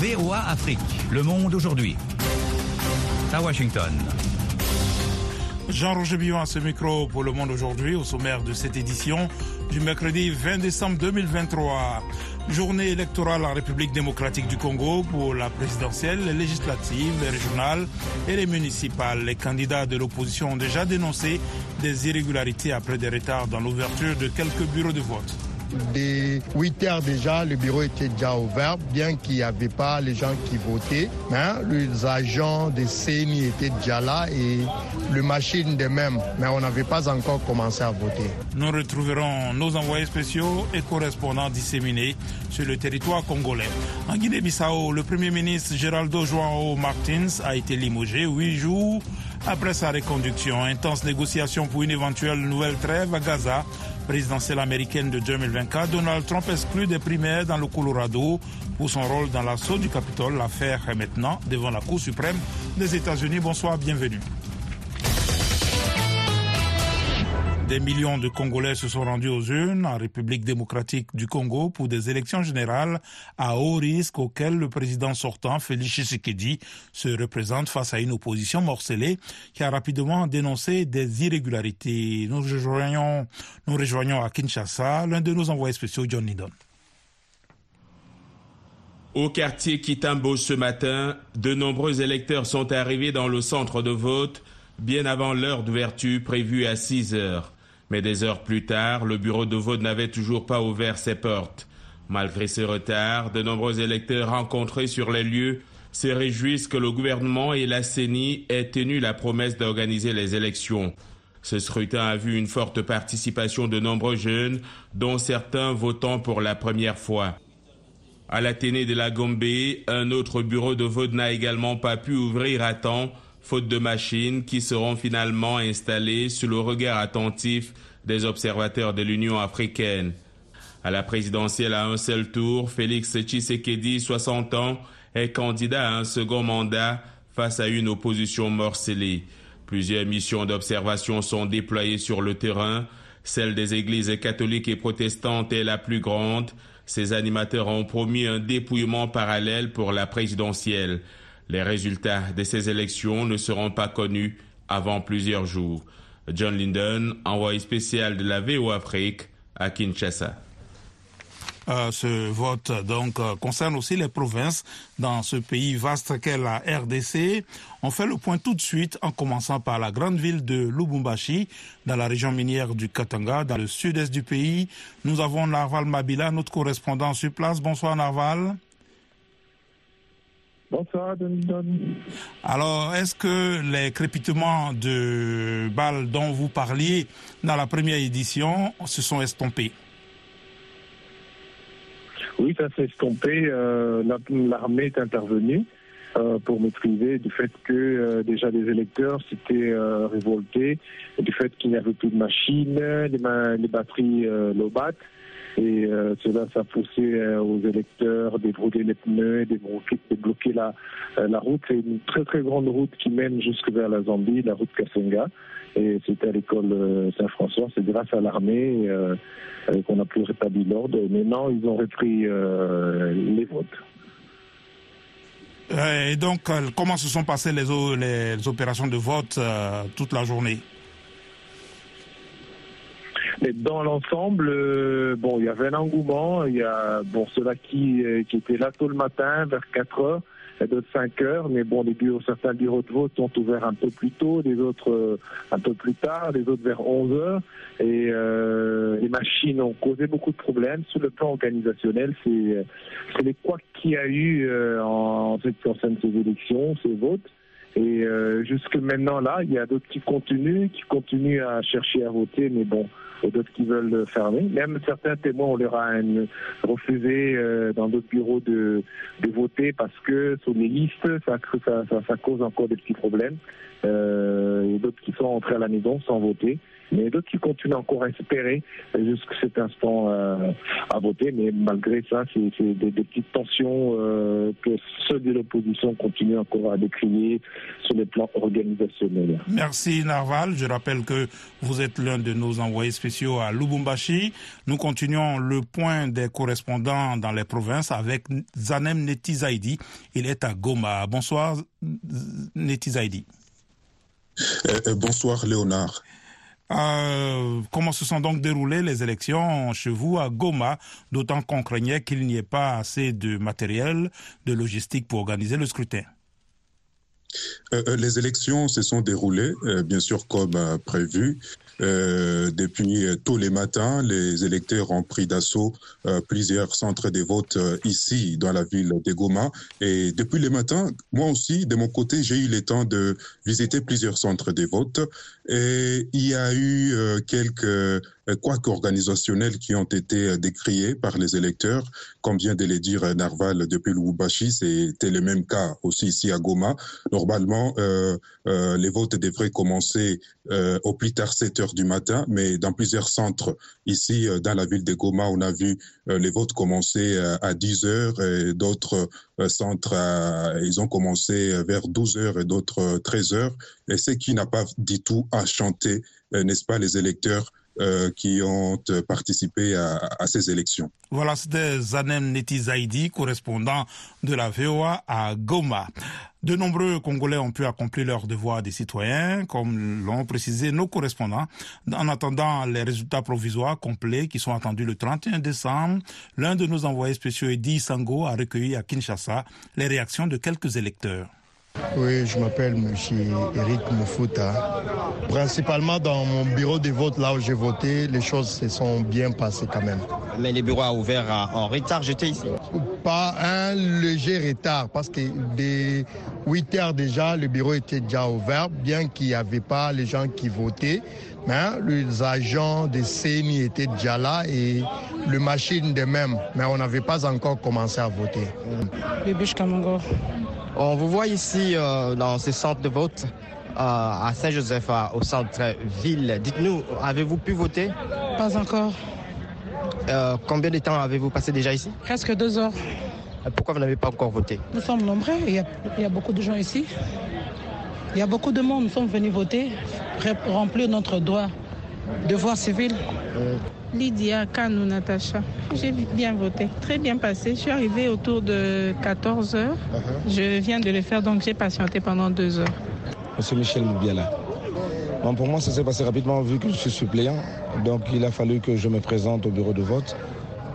VOA Afrique, le monde aujourd'hui. À Washington. Jean-Roger Billon à ce micro pour Le Monde aujourd'hui, au sommaire de cette édition du mercredi 20 décembre 2023. Journée électorale en République démocratique du Congo pour la présidentielle, les législatives, les régionales et les municipales. Les candidats de l'opposition ont déjà dénoncé des irrégularités après des retards dans l'ouverture de quelques bureaux de vote. Dès 8 heures déjà, le bureau était déjà ouvert, bien qu'il n'y avait pas les gens qui votaient. Mais les agents de CENI étaient déjà là et le machine de même. Mais on n'avait pas encore commencé à voter. Nous retrouverons nos envoyés spéciaux et correspondants disséminés sur le territoire congolais. En Guinée-Bissau, le Premier ministre Geraldo Joao Martins a été limogé huit jours après sa reconduction. Intense négociation pour une éventuelle nouvelle trêve à Gaza présidentielle américaine de 2024, Donald Trump exclut des primaires dans le Colorado pour son rôle dans l'assaut du Capitole. L'affaire est maintenant devant la Cour suprême des États-Unis. Bonsoir, bienvenue. Des millions de Congolais se sont rendus aux urnes en République démocratique du Congo pour des élections générales à haut risque auxquelles le président sortant, Félix Tshisekedi, se représente face à une opposition morcelée qui a rapidement dénoncé des irrégularités. Nous rejoignons, nous à Kinshasa l'un de nos envoyés spéciaux, John Nidon. Au quartier Kitambo ce matin, de nombreux électeurs sont arrivés dans le centre de vote bien avant l'heure d'ouverture prévue à 6 heures. Mais des heures plus tard, le bureau de vote n'avait toujours pas ouvert ses portes. Malgré ce retard, de nombreux électeurs rencontrés sur les lieux se réjouissent que le gouvernement et la CENI aient tenu la promesse d'organiser les élections. Ce scrutin a vu une forte participation de nombreux jeunes, dont certains votant pour la première fois. À l'Athénée de la Gombe, un autre bureau de vote n'a également pas pu ouvrir à temps faute de machines qui seront finalement installées sous le regard attentif des observateurs de l'Union africaine. À la présidentielle à un seul tour, Félix Tshisekedi, 60 ans, est candidat à un second mandat face à une opposition morcelée. Plusieurs missions d'observation sont déployées sur le terrain. Celle des églises catholiques et protestantes est la plus grande. Ces animateurs ont promis un dépouillement parallèle pour la présidentielle. Les résultats de ces élections ne seront pas connus avant plusieurs jours. John Linden, envoyé spécial de la VO Afrique à Kinshasa. Euh, ce vote donc euh, concerne aussi les provinces dans ce pays vaste qu'est la RDC. On fait le point tout de suite en commençant par la grande ville de Lubumbashi, dans la région minière du Katanga, dans le sud-est du pays. Nous avons Narval Mabila, notre correspondant sur place. Bonsoir Narval. Bonsoir. Alors, est-ce que les crépitements de balles dont vous parliez dans la première édition se sont estompés? Oui, ça s'est estompé. Euh, L'armée est intervenue euh, pour maîtriser du fait que euh, déjà les électeurs s'étaient révoltés, du fait qu'il n'y avait plus de machines, les, les batteries lobat. Et euh, cela, ça a poussé euh, aux électeurs débrûler les pneus, de bloquer la, euh, la route. C'est une très très grande route qui mène jusque vers la Zambie, la route Kassenga. Et c'était à l'école Saint-François. C'est grâce à l'armée qu'on a pu rétablir l'ordre. Maintenant, ils ont repris les votes. Et donc, comment se sont passées les, les opérations de vote toute la journée? Mais dans l'ensemble, euh, bon, il y avait un engouement. Il y a bon ceux-là qui, euh, qui étaient là tôt le matin, vers 4 heures, et d'autres 5 heures. Mais bon, les bureaux, certains bureaux de vote sont ouverts un peu plus tôt, les autres euh, un peu plus tard, les autres vers 11 heures. Et euh, les machines ont causé beaucoup de problèmes. Sur le plan organisationnel, c'est les quoi qu'il y a eu euh, en, cette qui concerne ces élections, ces votes. Et euh, jusque maintenant, là, il y a d'autres qui continuent, qui continuent à chercher à voter, mais bon, et d'autres qui veulent fermer. Même certains témoins, on leur a refusé euh, dans d'autres bureaux de, de, voter parce que sur les listes, ça, ça, ça, ça cause encore des petits problèmes. Euh, et d'autres qui sont entrés à la maison sans voter. Mais d'autres qui continuent encore à espérer jusqu'à cet instant à voter. Mais malgré ça, c'est des, petites tensions que ceux de l'opposition continuent encore à décrier sur le plan organisationnel. Merci Narval. Je rappelle que vous êtes l'un de nos envoyés spéciaux à Lubumbashi. Nous continuons le point des correspondants dans les provinces avec Zanem Netizaidi. Il est à Goma. Bonsoir Netizaidi. Euh, euh, bonsoir Léonard. Euh, comment se sont donc déroulées les élections chez vous à Goma, d'autant qu'on craignait qu'il n'y ait pas assez de matériel, de logistique pour organiser le scrutin? Les élections se sont déroulées, bien sûr, comme prévu. Euh, depuis euh, tous les matins, les électeurs ont pris d'assaut euh, plusieurs centres de vote ici dans la ville de Goma. Et depuis les matins, moi aussi, de mon côté, j'ai eu le temps de visiter plusieurs centres de vote. Et il y a eu quelques quoique organisationnels qui ont été décriés par les électeurs, comme vient de le dire Narval depuis Lubumbashi, c'était le même cas aussi ici à Goma. Normalement, euh, euh, les votes devraient commencer euh, au plus tard 7 heures du matin, mais dans plusieurs centres ici dans la ville de Goma, on a vu les votes commencer à 10 heures et d'autres centres, ils ont commencé vers 12 heures et d'autres 13 heures. Et ce qui n'a pas du tout à chanter, n'est-ce pas, les électeurs euh, qui ont participé à, ces élections. Voilà, c'était Zanem Netizaidi, correspondant de la VOA à Goma. De nombreux Congolais ont pu accomplir leur devoir des citoyens, comme l'ont précisé nos correspondants. En attendant les résultats provisoires complets qui sont attendus le 31 décembre, l'un de nos envoyés spéciaux, Edi Sango, a recueilli à Kinshasa les réactions de quelques électeurs. Oui, je m'appelle M. Eric Moufuta. Principalement dans mon bureau de vote, là où j'ai voté, les choses se sont bien passées quand même. Mais les bureaux ont ouvert en retard, j'étais ici Pas un léger retard, parce que dès 8 heures déjà, le bureau était déjà ouvert, bien qu'il n'y avait pas les gens qui votaient. Mais les agents de CENI étaient déjà là et le machine de même, mais on n'avait pas encore commencé à voter. Le bûche Kamongo. On vous voit ici euh, dans ce centre de vote euh, à Saint-Joseph, au centre-ville. Dites-nous, avez-vous pu voter? Pas encore. Euh, combien de temps avez-vous passé déjà ici? Presque deux heures. Pourquoi vous n'avez pas encore voté? Nous sommes nombreux, il y, a, il y, a, beaucoup de gens ici. Il y a beaucoup de monde, nous sommes venus voter, remplir notre droit, devoir civil. Lydia Kanou Natacha. J'ai bien voté, très bien passé. Je suis arrivée autour de 14 heures. Uh-huh. Je viens de le faire, donc j'ai patienté pendant deux heures. Monsieur Michel Moubiala. Bon, pour moi, ça s'est passé rapidement vu que je suis suppléant. Donc il a fallu que je me présente au bureau de vote.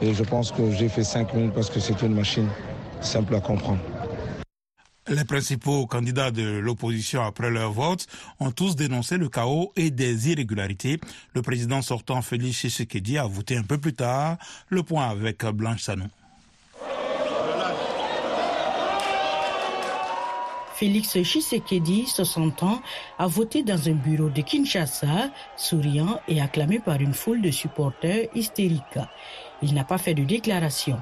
Et je pense que j'ai fait cinq minutes parce que c'est une machine simple à comprendre. Les principaux candidats de l'opposition après leur vote ont tous dénoncé le chaos et des irrégularités. Le président sortant Félix Tshisekedi a voté un peu plus tard. Le point avec Blanche Sanou. Félix Tshisekedi, 60 ans, a voté dans un bureau de Kinshasa, souriant et acclamé par une foule de supporters hystériques. Il n'a pas fait de déclaration.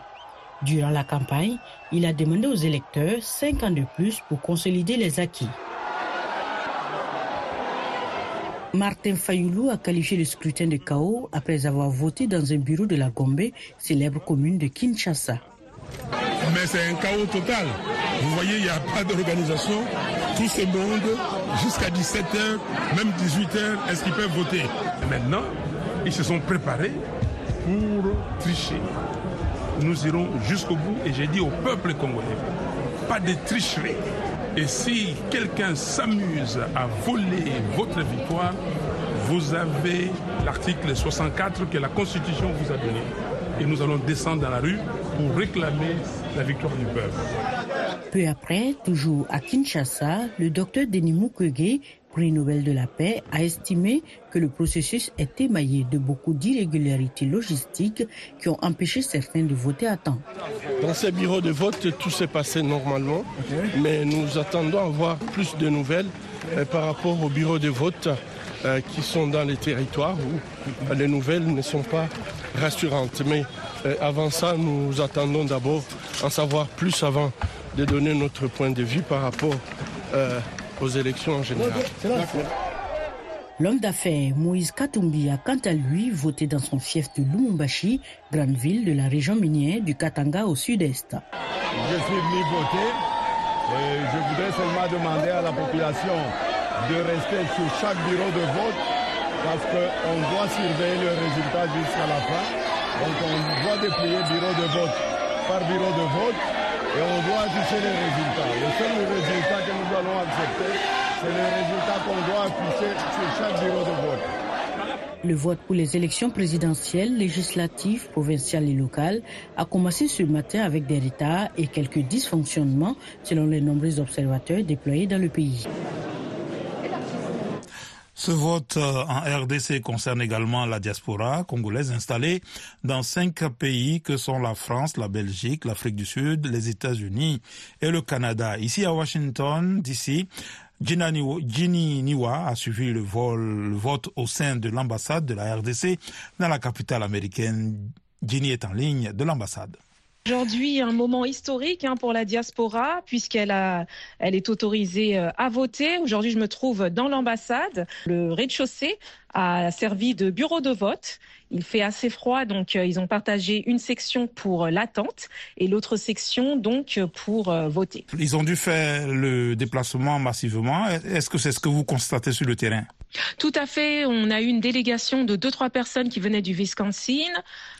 Durant la campagne, il a demandé aux électeurs cinq ans de plus pour consolider les acquis. Martin Fayoulou a qualifié le scrutin de chaos après avoir voté dans un bureau de la Gombe, célèbre commune de Kinshasa. Mais c'est un chaos total. Vous voyez, il n'y a pas d'organisation. Tout ce monde, jusqu'à 17h, même 18h, est-ce qu'ils peuvent voter? Maintenant, ils se sont préparés pour tricher nous irons jusqu'au bout et j'ai dit au peuple congolais, pas de tricherie. Et si quelqu'un s'amuse à voler votre victoire, vous avez l'article 64 que la Constitution vous a donné. Et nous allons descendre dans la rue pour réclamer la victoire du peuple. Peu après, toujours à Kinshasa, le docteur Denis Mukwege prix Nobel de la paix, a estimé que le processus est émaillé de beaucoup d'irrégularités logistiques qui ont empêché certains de voter à temps. Dans ces bureaux de vote, tout s'est passé normalement, mais nous attendons avoir plus de nouvelles euh, par rapport aux bureaux de vote euh, qui sont dans les territoires où les nouvelles ne sont pas rassurantes. Mais euh, avant ça, nous attendons d'abord en savoir plus avant de donner notre point de vue par rapport aux élections en général. L'homme d'affaires Moïse Katumbi a quant à lui voté dans son fief de Lumumbashi, grande ville de la région minière du Katanga au sud-est. Je suis venu voter et je voudrais seulement demander à la population de rester sur chaque bureau de vote parce qu'on doit surveiller le résultat jusqu'à la fin. Donc on doit déplier bureau de vote par bureau de vote et on doit afficher les résultats. Le seul résultat que nous allons accepter, c'est qu'on doit afficher sur chaque bureau de vote. Le vote pour les élections présidentielles, législatives, provinciales et locales a commencé ce matin avec des retards et quelques dysfonctionnements selon les nombreux observateurs déployés dans le pays. Ce vote euh, en RDC concerne également la diaspora congolaise installée dans cinq pays que sont la France, la Belgique, l'Afrique du Sud, les États-Unis et le Canada. Ici à Washington, d'ici, Ginny Niwa a suivi le, le vote au sein de l'ambassade de la RDC dans la capitale américaine. Ginny est en ligne de l'ambassade. Aujourd'hui, un moment historique hein, pour la diaspora, puisqu'elle a, elle est autorisée euh, à voter. Aujourd'hui, je me trouve dans l'ambassade. Le rez-de-chaussée a servi de bureau de vote. Il fait assez froid, donc euh, ils ont partagé une section pour euh, l'attente et l'autre section donc pour voter. Ils ont dû faire le déplacement massivement. Est-ce que c'est ce que vous constatez sur le terrain? Tout à fait. On a eu une délégation de deux trois personnes qui venaient du Wisconsin,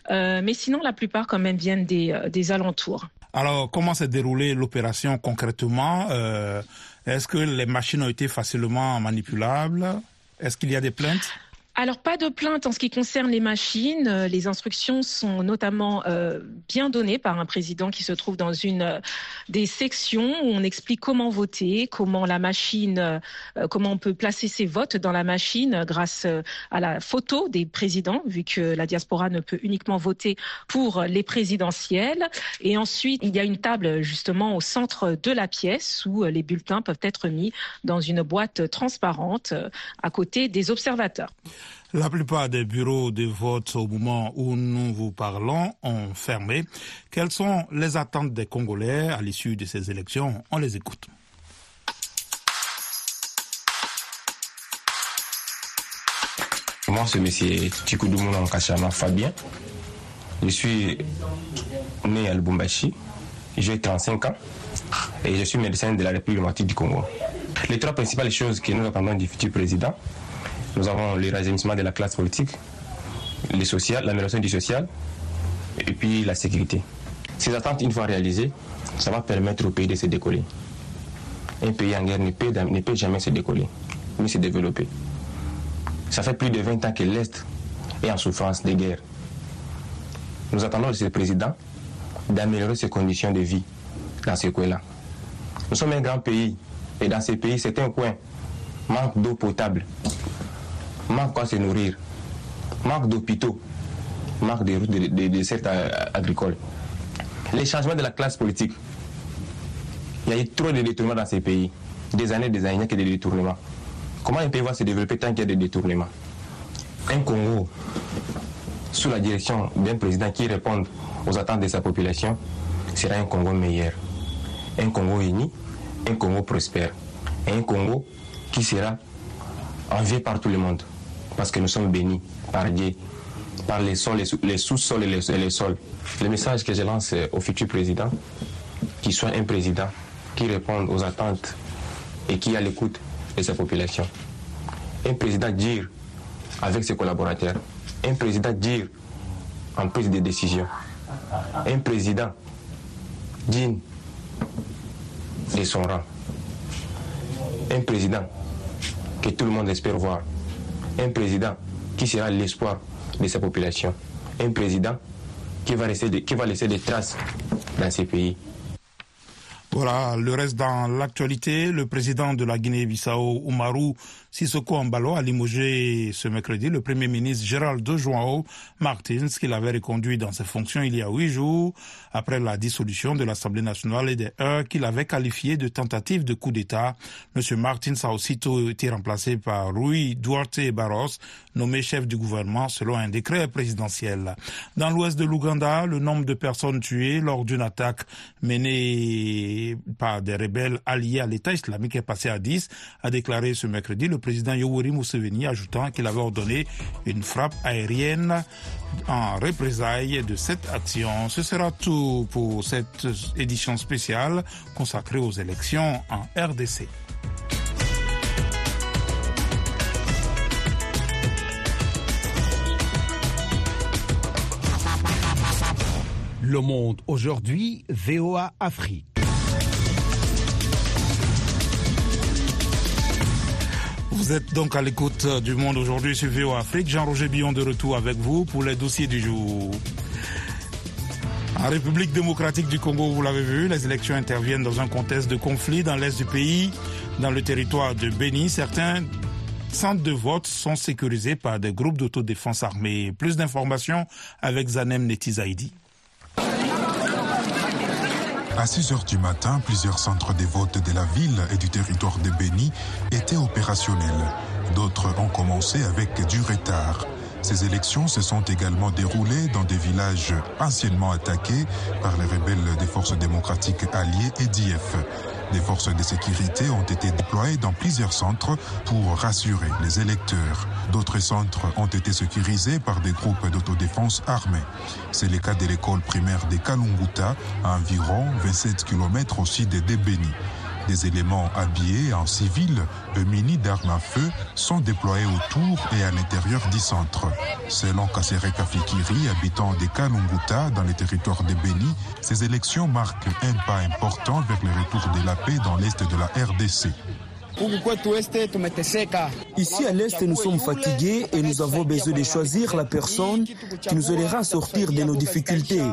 euh, mais sinon la plupart quand même viennent des, des alentours. Alors, comment s'est déroulée l'opération concrètement euh, Est-ce que les machines ont été facilement manipulables? Est-ce qu'il y a des plaintes? Alors pas de plainte en ce qui concerne les machines. Euh, les instructions sont notamment euh, bien données par un président qui se trouve dans une euh, des sections où on explique comment voter, comment la machine, comment on peut placer ses votes dans la machine grâce à la photo des présidents, vu que la diaspora ne peut uniquement voter pour les présidentielles. Et ensuite, il y a une table justement au centre de la pièce où les bulletins peuvent être mis dans une boîte transparente à côté des observateurs. La plupart des bureaux de vote au moment où nous vous parlons ont fermé. Quelles sont les attentes des Congolais à l'issue de ces élections? On les écoute. Moi, c'est M. Chikoudoumounan Kachama Fabien. Je suis né à Lubumbashi. J'ai 35 ans et je suis médecin de la République démocratique du Congo. Les trois principales choses que nous attendons du futur président, nous avons le rajeunissement de la classe politique, le social, l'amélioration du social et puis la sécurité. Ces attentes, une fois réalisées, ça va permettre au pays de se décoller. Un pays en guerre ne peut, jamais se décoller, ni se développer. Ça fait plus de 20 ans que l'Est est en souffrance de guerre. Nous attendons de ce président d'améliorer ses conditions de vie dans ce coin-là. Nous sommes un grand pays et dans ce pays, c'est un coin manque d'eau potable, manque quoi se nourrir, manque d'hôpitaux, manque de routes, de, de, secteurs agricoles. Les changements de la classe politique. Il y a eu trop de détournements dans ces pays. Des années, des années, il n'y a que des détournements. Comment un pays va se développer tant qu'il y a des détournements? Un Congo, sous la direction d'un président qui répond aux attentes de sa population, sera un Congo meilleur. Un Congo uni, un Congo prospère. Un Congo qui sera envié par tout le monde. Parce que nous sommes bénis par Dieu, par les sols, les sous-sols et les, sols. Le message que je lance au futur président, qu'il soit un président qui réponde aux attentes et qui a l'écoute de sa population. Un président dire avec ses collaborateurs. Un président dire en prise de décision. Un président digne de son rang. Un président que tout le monde espère voir. Un président qui sera l'espoir de sa population. Un président qui va, laisser des, qui va des traces dans ces pays. Voilà, le reste dans l'actualité. Le président de la Guinée-Bissau, Oumarou Sissoko Ambalo, a limogé ce mercredi le premier ministre Gérald de Joao Martins, qu'il avait reconduit dans ses fonctions il y a huit jours, après la dissolution de l'Assemblée nationale et des heures qu'il avait qualifié de tentative de coup d'État. Monsieur Martins a aussitôt été remplacé par Rui Duarte Barros, nommé chef du gouvernement selon un décret présidentiel. Dans l'ouest de l'Ouganda, le nombre de personnes tuées lors d'une attaque menée par des rebelles alliés à l'État islamique est passé à 10, a déclaré ce mercredi le président Yoweri Museveni, ajoutant qu'il avait ordonné une frappe aérienne en représailles de cette action. Ce sera tout pour cette édition spéciale consacrée aux élections en RDC. Le Monde aujourd'hui, VOA Afrique. Vous êtes donc à l'écoute du Monde aujourd'hui sur VOA Afrique. Jean-Roger Billon de retour avec vous pour les dossiers du jour. En République démocratique du Congo, vous l'avez vu, les élections interviennent dans un contexte de conflit dans l'est du pays, dans le territoire de Béni. Certains centres de vote sont sécurisés par des groupes d'autodéfense armés. Plus d'informations avec Zanem Netizaidi. À 6 heures du matin, plusieurs centres de vote de la ville et du territoire de Béni étaient opérationnels. D'autres ont commencé avec du retard. Ces élections se sont également déroulées dans des villages anciennement attaqués par les rebelles des forces démocratiques alliées et d'IF. Des forces de sécurité ont été déployées dans plusieurs centres pour rassurer les électeurs. D'autres centres ont été sécurisés par des groupes d'autodéfense armés. C'est le cas de l'école primaire de Kalunguta, à environ 27 km au sud de Béni. Des éléments habillés en civil, munis d'armes à feu, sont déployés autour et à l'intérieur du centre. Selon Kasereka Fikiri, habitant de Kalunguta dans le territoire de Béni, ces élections marquent un pas important vers le retour de la paix dans l'est de la RDC. Ici à l'Est, nous sommes fatigués et nous avons besoin de choisir la personne qui nous aidera à sortir de nos difficultés.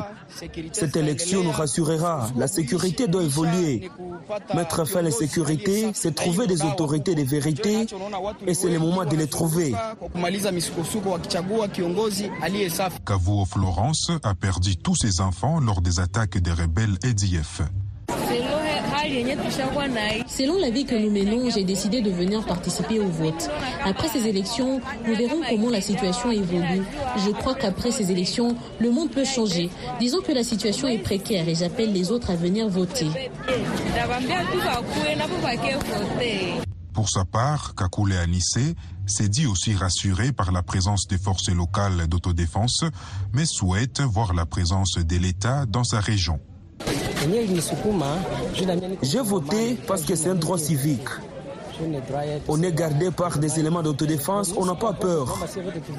Cette élection nous rassurera. La sécurité doit évoluer. Mettre fin à la sécurité, c'est trouver des autorités de vérité et c'est le moment de les trouver. Kavuo Florence a perdu tous ses enfants lors des attaques des rebelles EDF. Selon la vie que nous menons, j'ai décidé de venir participer au vote. Après ces élections, nous verrons comment la situation évolue. Je crois qu'après ces élections, le monde peut changer. Disons que la situation est précaire et j'appelle les autres à venir voter. Pour sa part, Kakule Anissé s'est dit aussi rassuré par la présence des forces locales d'autodéfense, mais souhaite voir la présence de l'État dans sa région. J'ai voté parce que c'est un droit civique. On est gardé par des éléments d'autodéfense, on n'a pas peur.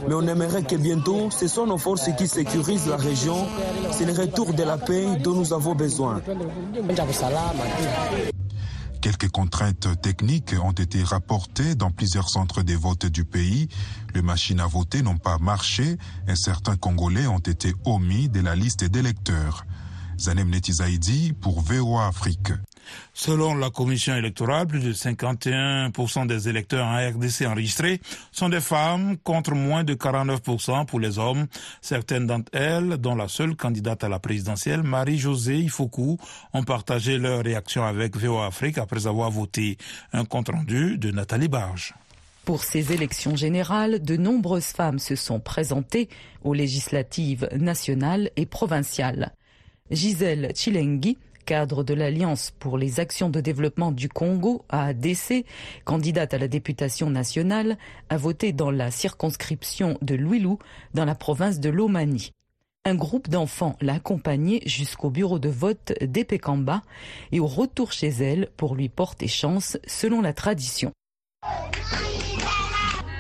Mais on aimerait que bientôt, ce sont nos forces qui sécurisent la région. C'est le retour de la paix dont nous avons besoin. Quelques contraintes techniques ont été rapportées dans plusieurs centres de vote du pays. Les machines à voter n'ont pas marché et certains Congolais ont été omis de la liste d'électeurs. Zanem Netizaidi pour VOA Afrique. Selon la commission électorale, plus de 51% des électeurs en RDC enregistrés sont des femmes contre moins de 49% pour les hommes. Certaines d'entre elles, dont la seule candidate à la présidentielle, Marie-Josée Ifoku, ont partagé leur réaction avec VOA Afrique après avoir voté. Un compte-rendu de Nathalie Barge. Pour ces élections générales, de nombreuses femmes se sont présentées aux législatives nationales et provinciales. Gisèle Chilengi, cadre de l'Alliance pour les actions de développement du Congo, ADC, candidate à la députation nationale, a voté dans la circonscription de Louilou, dans la province de Lomani. Un groupe d'enfants l'a accompagnée jusqu'au bureau de vote d'Epekamba et au retour chez elle pour lui porter chance selon la tradition.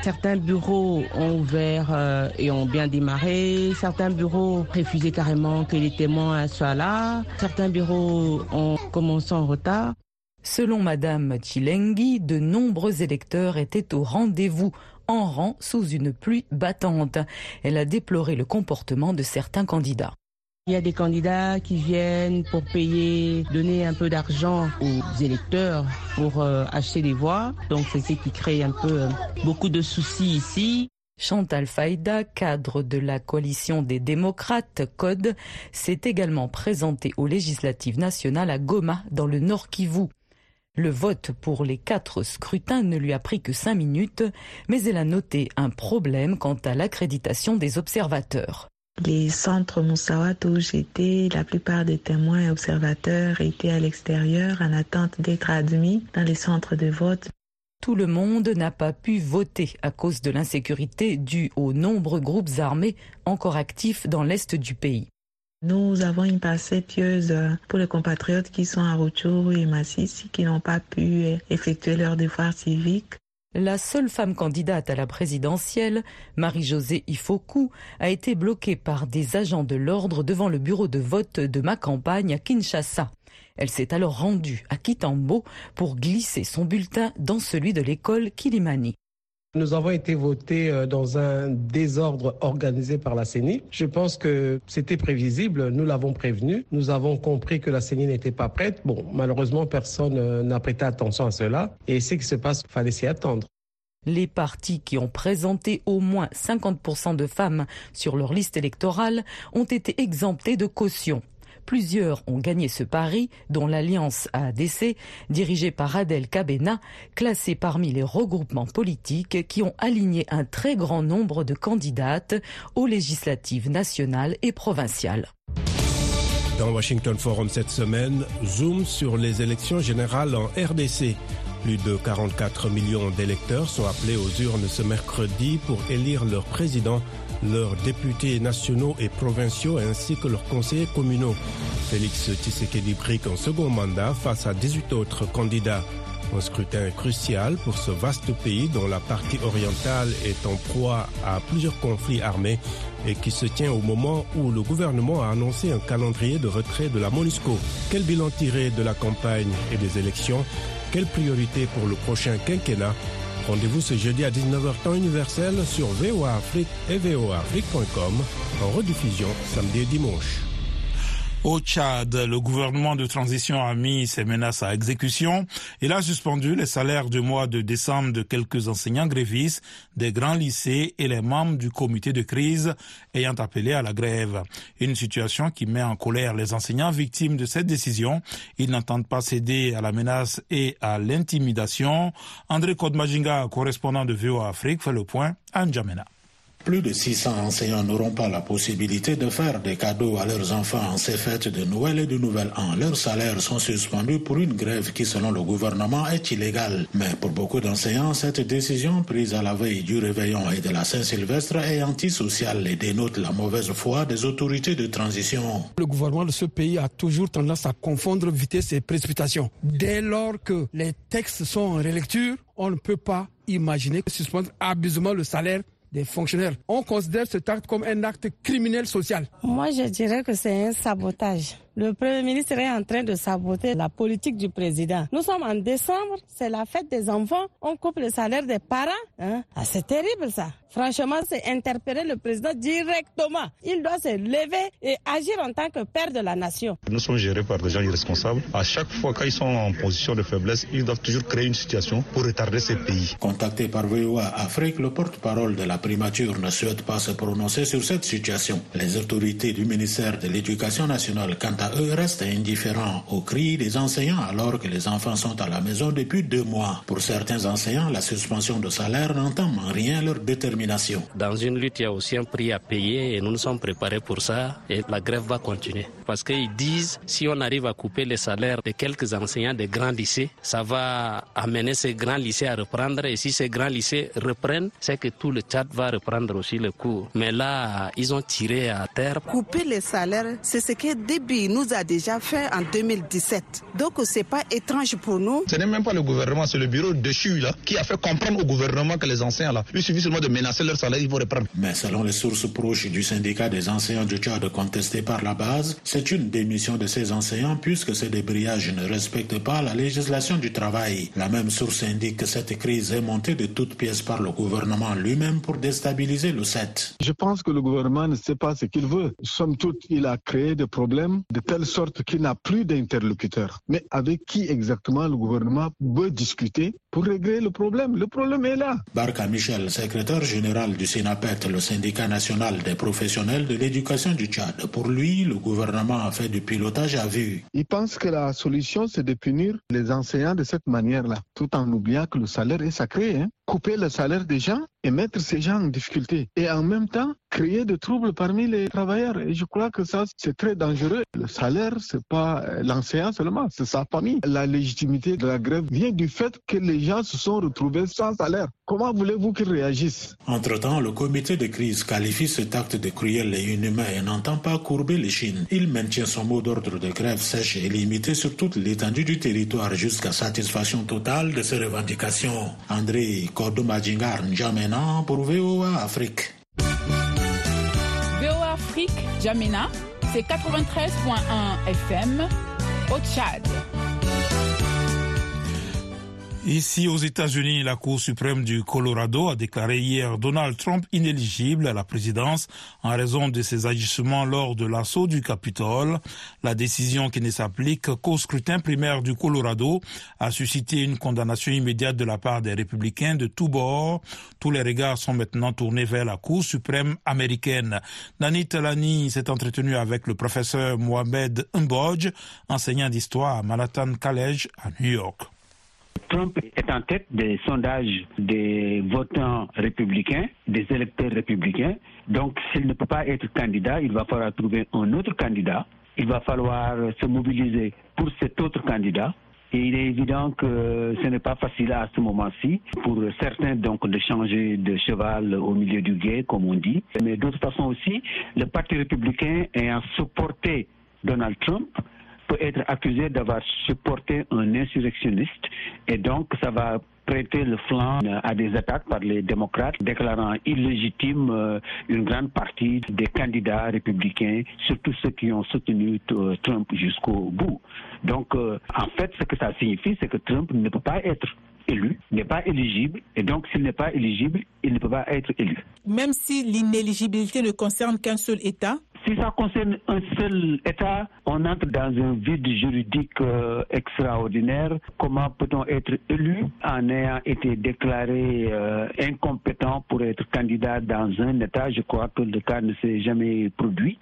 Certains bureaux ont ouvert euh, et ont bien démarré. Certains bureaux refusaient carrément que les témoins soient là. Certains bureaux ont commencé en retard. Selon Madame Chilengi, de nombreux électeurs étaient au rendez-vous en rang sous une pluie battante. Elle a déploré le comportement de certains candidats. Il y a des candidats qui viennent pour payer, donner un peu d'argent aux électeurs pour euh, acheter des voix. Donc c'est ce qui crée un peu euh, beaucoup de soucis ici. Chantal Faïda, cadre de la coalition des démocrates CODE, s'est également présentée aux législatives nationales à Goma, dans le Nord Kivu. Le vote pour les quatre scrutins ne lui a pris que cinq minutes, mais elle a noté un problème quant à l'accréditation des observateurs. Les centres Moussawat où j'étais, la plupart des témoins et observateurs étaient à l'extérieur en attente d'être admis dans les centres de vote. Tout le monde n'a pas pu voter à cause de l'insécurité due aux nombreux groupes armés encore actifs dans l'est du pays. Nous avons une pensée pieuse pour les compatriotes qui sont à Rutshuru et Massissi qui n'ont pas pu effectuer leur devoir civique. La seule femme candidate à la présidentielle, Marie-Josée Ifoku, a été bloquée par des agents de l'ordre devant le bureau de vote de ma campagne à Kinshasa. Elle s'est alors rendue à Kitambo pour glisser son bulletin dans celui de l'école Kilimani. Nous avons été votés euh, dans un désordre organisé par la CENI. Je pense que c'était prévisible, nous l'avons prévenu. Nous avons compris que la CENI n'était pas prête. Bon, malheureusement, personne euh, n'a prêté attention à cela. Et ce qui se passe, il fallait s'y attendre. Les partis qui ont présenté au moins 50% de femmes sur leur liste électorale ont été exemptés de caution. Plusieurs ont gagné ce pari, dont l'Alliance ADC, dirigée par Adel Kabena, classée parmi les regroupements politiques qui ont aligné un très grand nombre de candidates aux législatives nationales et provinciales. Dans Washington Forum cette semaine, zoom sur les élections générales en RDC. Plus de 44 millions d'électeurs sont appelés aux urnes ce mercredi pour élire leur président leurs députés nationaux et provinciaux ainsi que leurs conseillers communaux. Félix Tshisekedi brique en second mandat face à 18 autres candidats. Un scrutin crucial pour ce vaste pays dont la partie orientale est en proie à plusieurs conflits armés et qui se tient au moment où le gouvernement a annoncé un calendrier de retrait de la MONUSCO. Quel bilan tiré de la campagne et des élections? Quelle priorité pour le prochain quinquennat? Rendez-vous ce jeudi à 19h temps universel sur VOA Afrique et voaafrique.com en rediffusion samedi et dimanche. Au Tchad, le gouvernement de transition a mis ses menaces à exécution. Il a suspendu les salaires du mois de décembre de quelques enseignants grévistes des grands lycées et les membres du comité de crise ayant appelé à la grève. Une situation qui met en colère les enseignants victimes de cette décision. Ils n'entendent pas céder à la menace et à l'intimidation. André Kodmajinga, correspondant de VOA Afrique, fait le point à N'Djamena. Plus de 600 enseignants n'auront pas la possibilité de faire des cadeaux à leurs enfants en ces fêtes de Noël et de Nouvel An. Leurs salaires sont suspendus pour une grève qui, selon le gouvernement, est illégale. Mais pour beaucoup d'enseignants, cette décision prise à la veille du réveillon et de la Saint-Sylvestre est antisociale et dénote la mauvaise foi des autorités de transition. Le gouvernement de ce pays a toujours tendance à confondre vitesse et précipitation. Dès lors que les textes sont en relecture, on ne peut pas imaginer suspendre abusivement le salaire des fonctionnaires. On considère cet acte comme un acte criminel social. Moi, je dirais que c'est un sabotage. Le Premier ministre est en train de saboter la politique du président. Nous sommes en décembre, c'est la fête des enfants, on coupe le salaire des parents. Hein? Ah, c'est terrible ça. Franchement, c'est interpeller le président directement. Il doit se lever et agir en tant que père de la nation. Nous sommes gérés par des gens irresponsables. À chaque fois qu'ils sont en position de faiblesse, ils doivent toujours créer une situation pour retarder ces pays. Contacté par VOA Afrique, le porte-parole de la primature ne souhaite pas se prononcer sur cette situation. Les autorités du ministère de l'Éducation nationale, quant à eux, restent indifférents aux cris des enseignants alors que les enfants sont à la maison depuis deux mois. Pour certains enseignants, la suspension de salaire n'entame en rien leur détermination dans une lutte, il y a aussi un prix à payer et nous nous sommes préparés pour ça et la grève va continuer. Parce qu'ils disent, si on arrive à couper les salaires de quelques enseignants des grands lycées, ça va amener ces grands lycées à reprendre et si ces grands lycées reprennent, c'est que tout le chat va reprendre aussi le cours. Mais là, ils ont tiré à terre. Couper les salaires, c'est ce que Déby nous a déjà fait en 2017. Donc c'est pas étrange pour nous. Ce n'est même pas le gouvernement, c'est le bureau de CHU là, qui a fait comprendre au gouvernement que les enseignants là, il suffit seulement de menacer leur salaire, ils vont reprendre. Mais selon les sources proches du syndicat des enseignants du Tchad contesté par la base, c'est une démission de ces enseignants puisque ces débrayages ne respectent pas la législation du travail. La même source indique que cette crise est montée de toutes pièces par le gouvernement lui-même pour déstabiliser le SET. Je pense que le gouvernement ne sait pas ce qu'il veut. Somme toute, il a créé des problèmes de telle sorte qu'il n'a plus d'interlocuteurs. Mais avec qui exactement le gouvernement veut discuter pour régler le problème. Le problème est là. Barca Michel, secrétaire général du SINAPET, le syndicat national des professionnels de l'éducation du Tchad. Pour lui, le gouvernement a fait du pilotage à vue. Il pense que la solution, c'est de punir les enseignants de cette manière-là, tout en oubliant que le salaire est sacré. Hein. Couper le salaire des gens et mettre ces gens en difficulté. Et en même temps, créer des troubles parmi les travailleurs. Et je crois que ça, c'est très dangereux. Le salaire, c'est pas l'enseignant seulement, c'est sa famille. La légitimité de la grève vient du fait que les gens se sont retrouvés sans salaire. Comment voulez-vous qu'ils réagissent? Entre-temps, le comité de crise qualifie cet acte de cruel et inhumain et n'entend pas courber les chines. Il maintient son mot d'ordre de grève sèche et limité sur toute l'étendue du territoire jusqu'à satisfaction totale de ses revendications. André Kordomadjingar N'Djamena pour VOA Afrique. VOA Afrique, Jamena, c'est 93.1 FM au Tchad. Ici aux États-Unis, la Cour suprême du Colorado a déclaré hier Donald Trump inéligible à la présidence en raison de ses agissements lors de l'assaut du Capitole. La décision qui ne s'applique qu'au scrutin primaire du Colorado a suscité une condamnation immédiate de la part des républicains de tous bords. Tous les regards sont maintenant tournés vers la Cour suprême américaine. Nani Talani s'est entretenu avec le professeur Mohamed Mbodj, enseignant d'histoire à Manhattan College à New York. Trump est en tête des sondages des votants républicains, des électeurs républicains. Donc, s'il ne peut pas être candidat, il va falloir trouver un autre candidat. Il va falloir se mobiliser pour cet autre candidat. Et il est évident que ce n'est pas facile à ce moment-ci pour certains donc de changer de cheval au milieu du guet, comme on dit. Mais d'autre façon aussi, le Parti républicain ayant supporté Donald Trump peut être accusé d'avoir supporté un insurrectionniste et donc ça va prêter le flanc à des attaques par les démocrates, déclarant illégitime une grande partie des candidats républicains, surtout ceux qui ont soutenu Trump jusqu'au bout. Donc, en fait, ce que ça signifie, c'est que Trump ne peut pas être élu, n'est pas éligible, et donc s'il n'est pas éligible, il ne peut pas être élu. Même si l'inéligibilité ne concerne qu'un seul État si ça concerne un seul État, on entre dans un vide juridique euh, extraordinaire. Comment peut-on être élu en ayant été déclaré euh, incompétent pour être candidat dans un État? Je crois que le cas ne s'est jamais produit.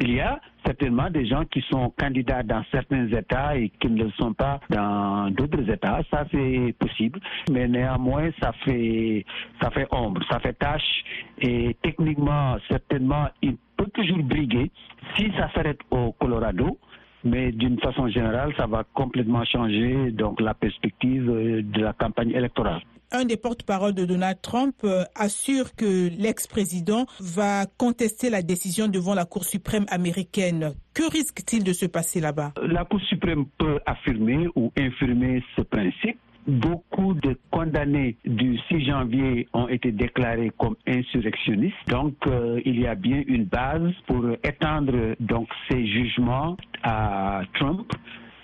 Il y a certainement des gens qui sont candidats dans certains États et qui ne le sont pas dans d'autres États. Ça, c'est possible. Mais néanmoins, ça fait, ça fait ombre, ça fait tâche. Et techniquement, certainement, il peut toujours briguer si ça s'arrête au Colorado. Mais d'une façon générale, ça va complètement changer donc la perspective de la campagne électorale un des porte-parole de Donald Trump euh, assure que l'ex-président va contester la décision devant la Cour suprême américaine. Que risque-t-il de se passer là-bas? La Cour suprême peut affirmer ou infirmer ce principe. Beaucoup de condamnés du 6 janvier ont été déclarés comme insurrectionnistes. Donc, euh, il y a bien une base pour étendre donc ces jugements à Trump.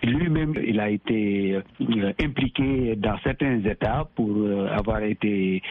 Lui-même, il a été euh, impliqué dans certains États pour euh, avoir été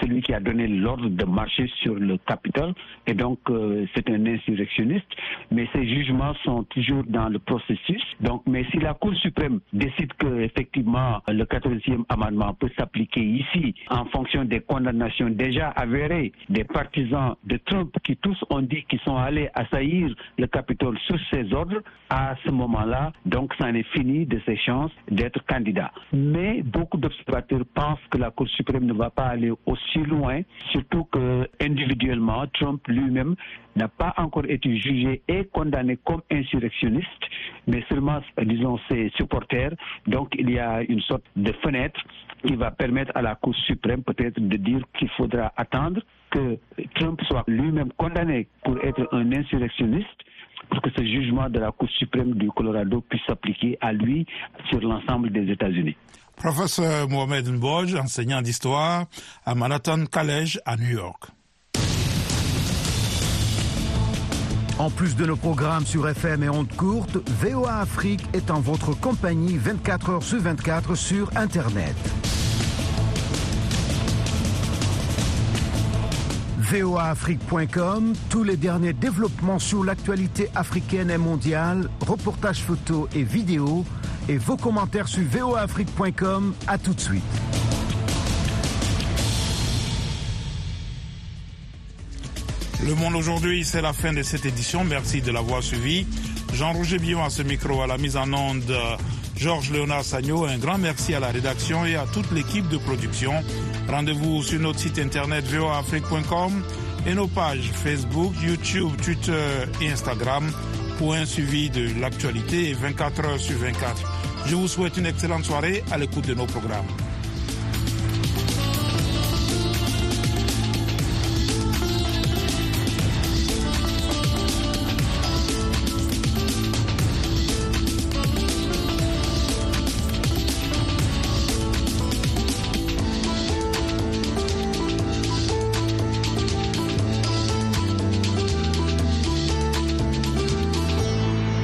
celui qui a donné l'ordre de marcher sur le Capitole. Et donc, euh, c'est un insurrectionniste. Mais ces jugements sont toujours dans le processus. Donc, mais si la Cour suprême décide que effectivement le 14e amendement peut s'appliquer ici en fonction des condamnations déjà avérées des partisans de Trump qui tous ont dit qu'ils sont allés assaillir le Capitole sous ses ordres, à ce moment-là, donc en est fini de ses chances d'être candidat. Mais beaucoup d'observateurs pensent que la Cour suprême ne va pas aller aussi loin, surtout que individuellement, Trump lui-même n'a pas encore été jugé et condamné comme insurrectionniste, mais seulement, disons, ses supporters. Donc, il y a une sorte de fenêtre qui va permettre à la Cour suprême peut-être de dire qu'il faudra attendre que Trump soit lui-même condamné pour être un insurrectionniste pour que ce jugement de la Cour suprême du Colorado puisse s'appliquer à lui sur l'ensemble des États-Unis. Professeur Mohamed Mboj, enseignant d'histoire à Manhattan College à New York. En plus de nos programmes sur FM et ondes courtes, VOA Afrique est en votre compagnie 24 heures sur 24 sur Internet. voaafrique.com, tous les derniers développements sur l'actualité africaine et mondiale, reportages photos et vidéos, et vos commentaires sur voafrique.com, À tout de suite. Le monde aujourd'hui, c'est la fin de cette édition. Merci de l'avoir suivi. Jean-Roger Bion à ce micro à la mise en onde. Georges Léonard Sagno. Un grand merci à la rédaction et à toute l'équipe de production. Rendez-vous sur notre site internet voafrique.com et nos pages Facebook, YouTube, Twitter et Instagram pour un suivi de l'actualité 24 heures sur 24. Je vous souhaite une excellente soirée à l'écoute de nos programmes.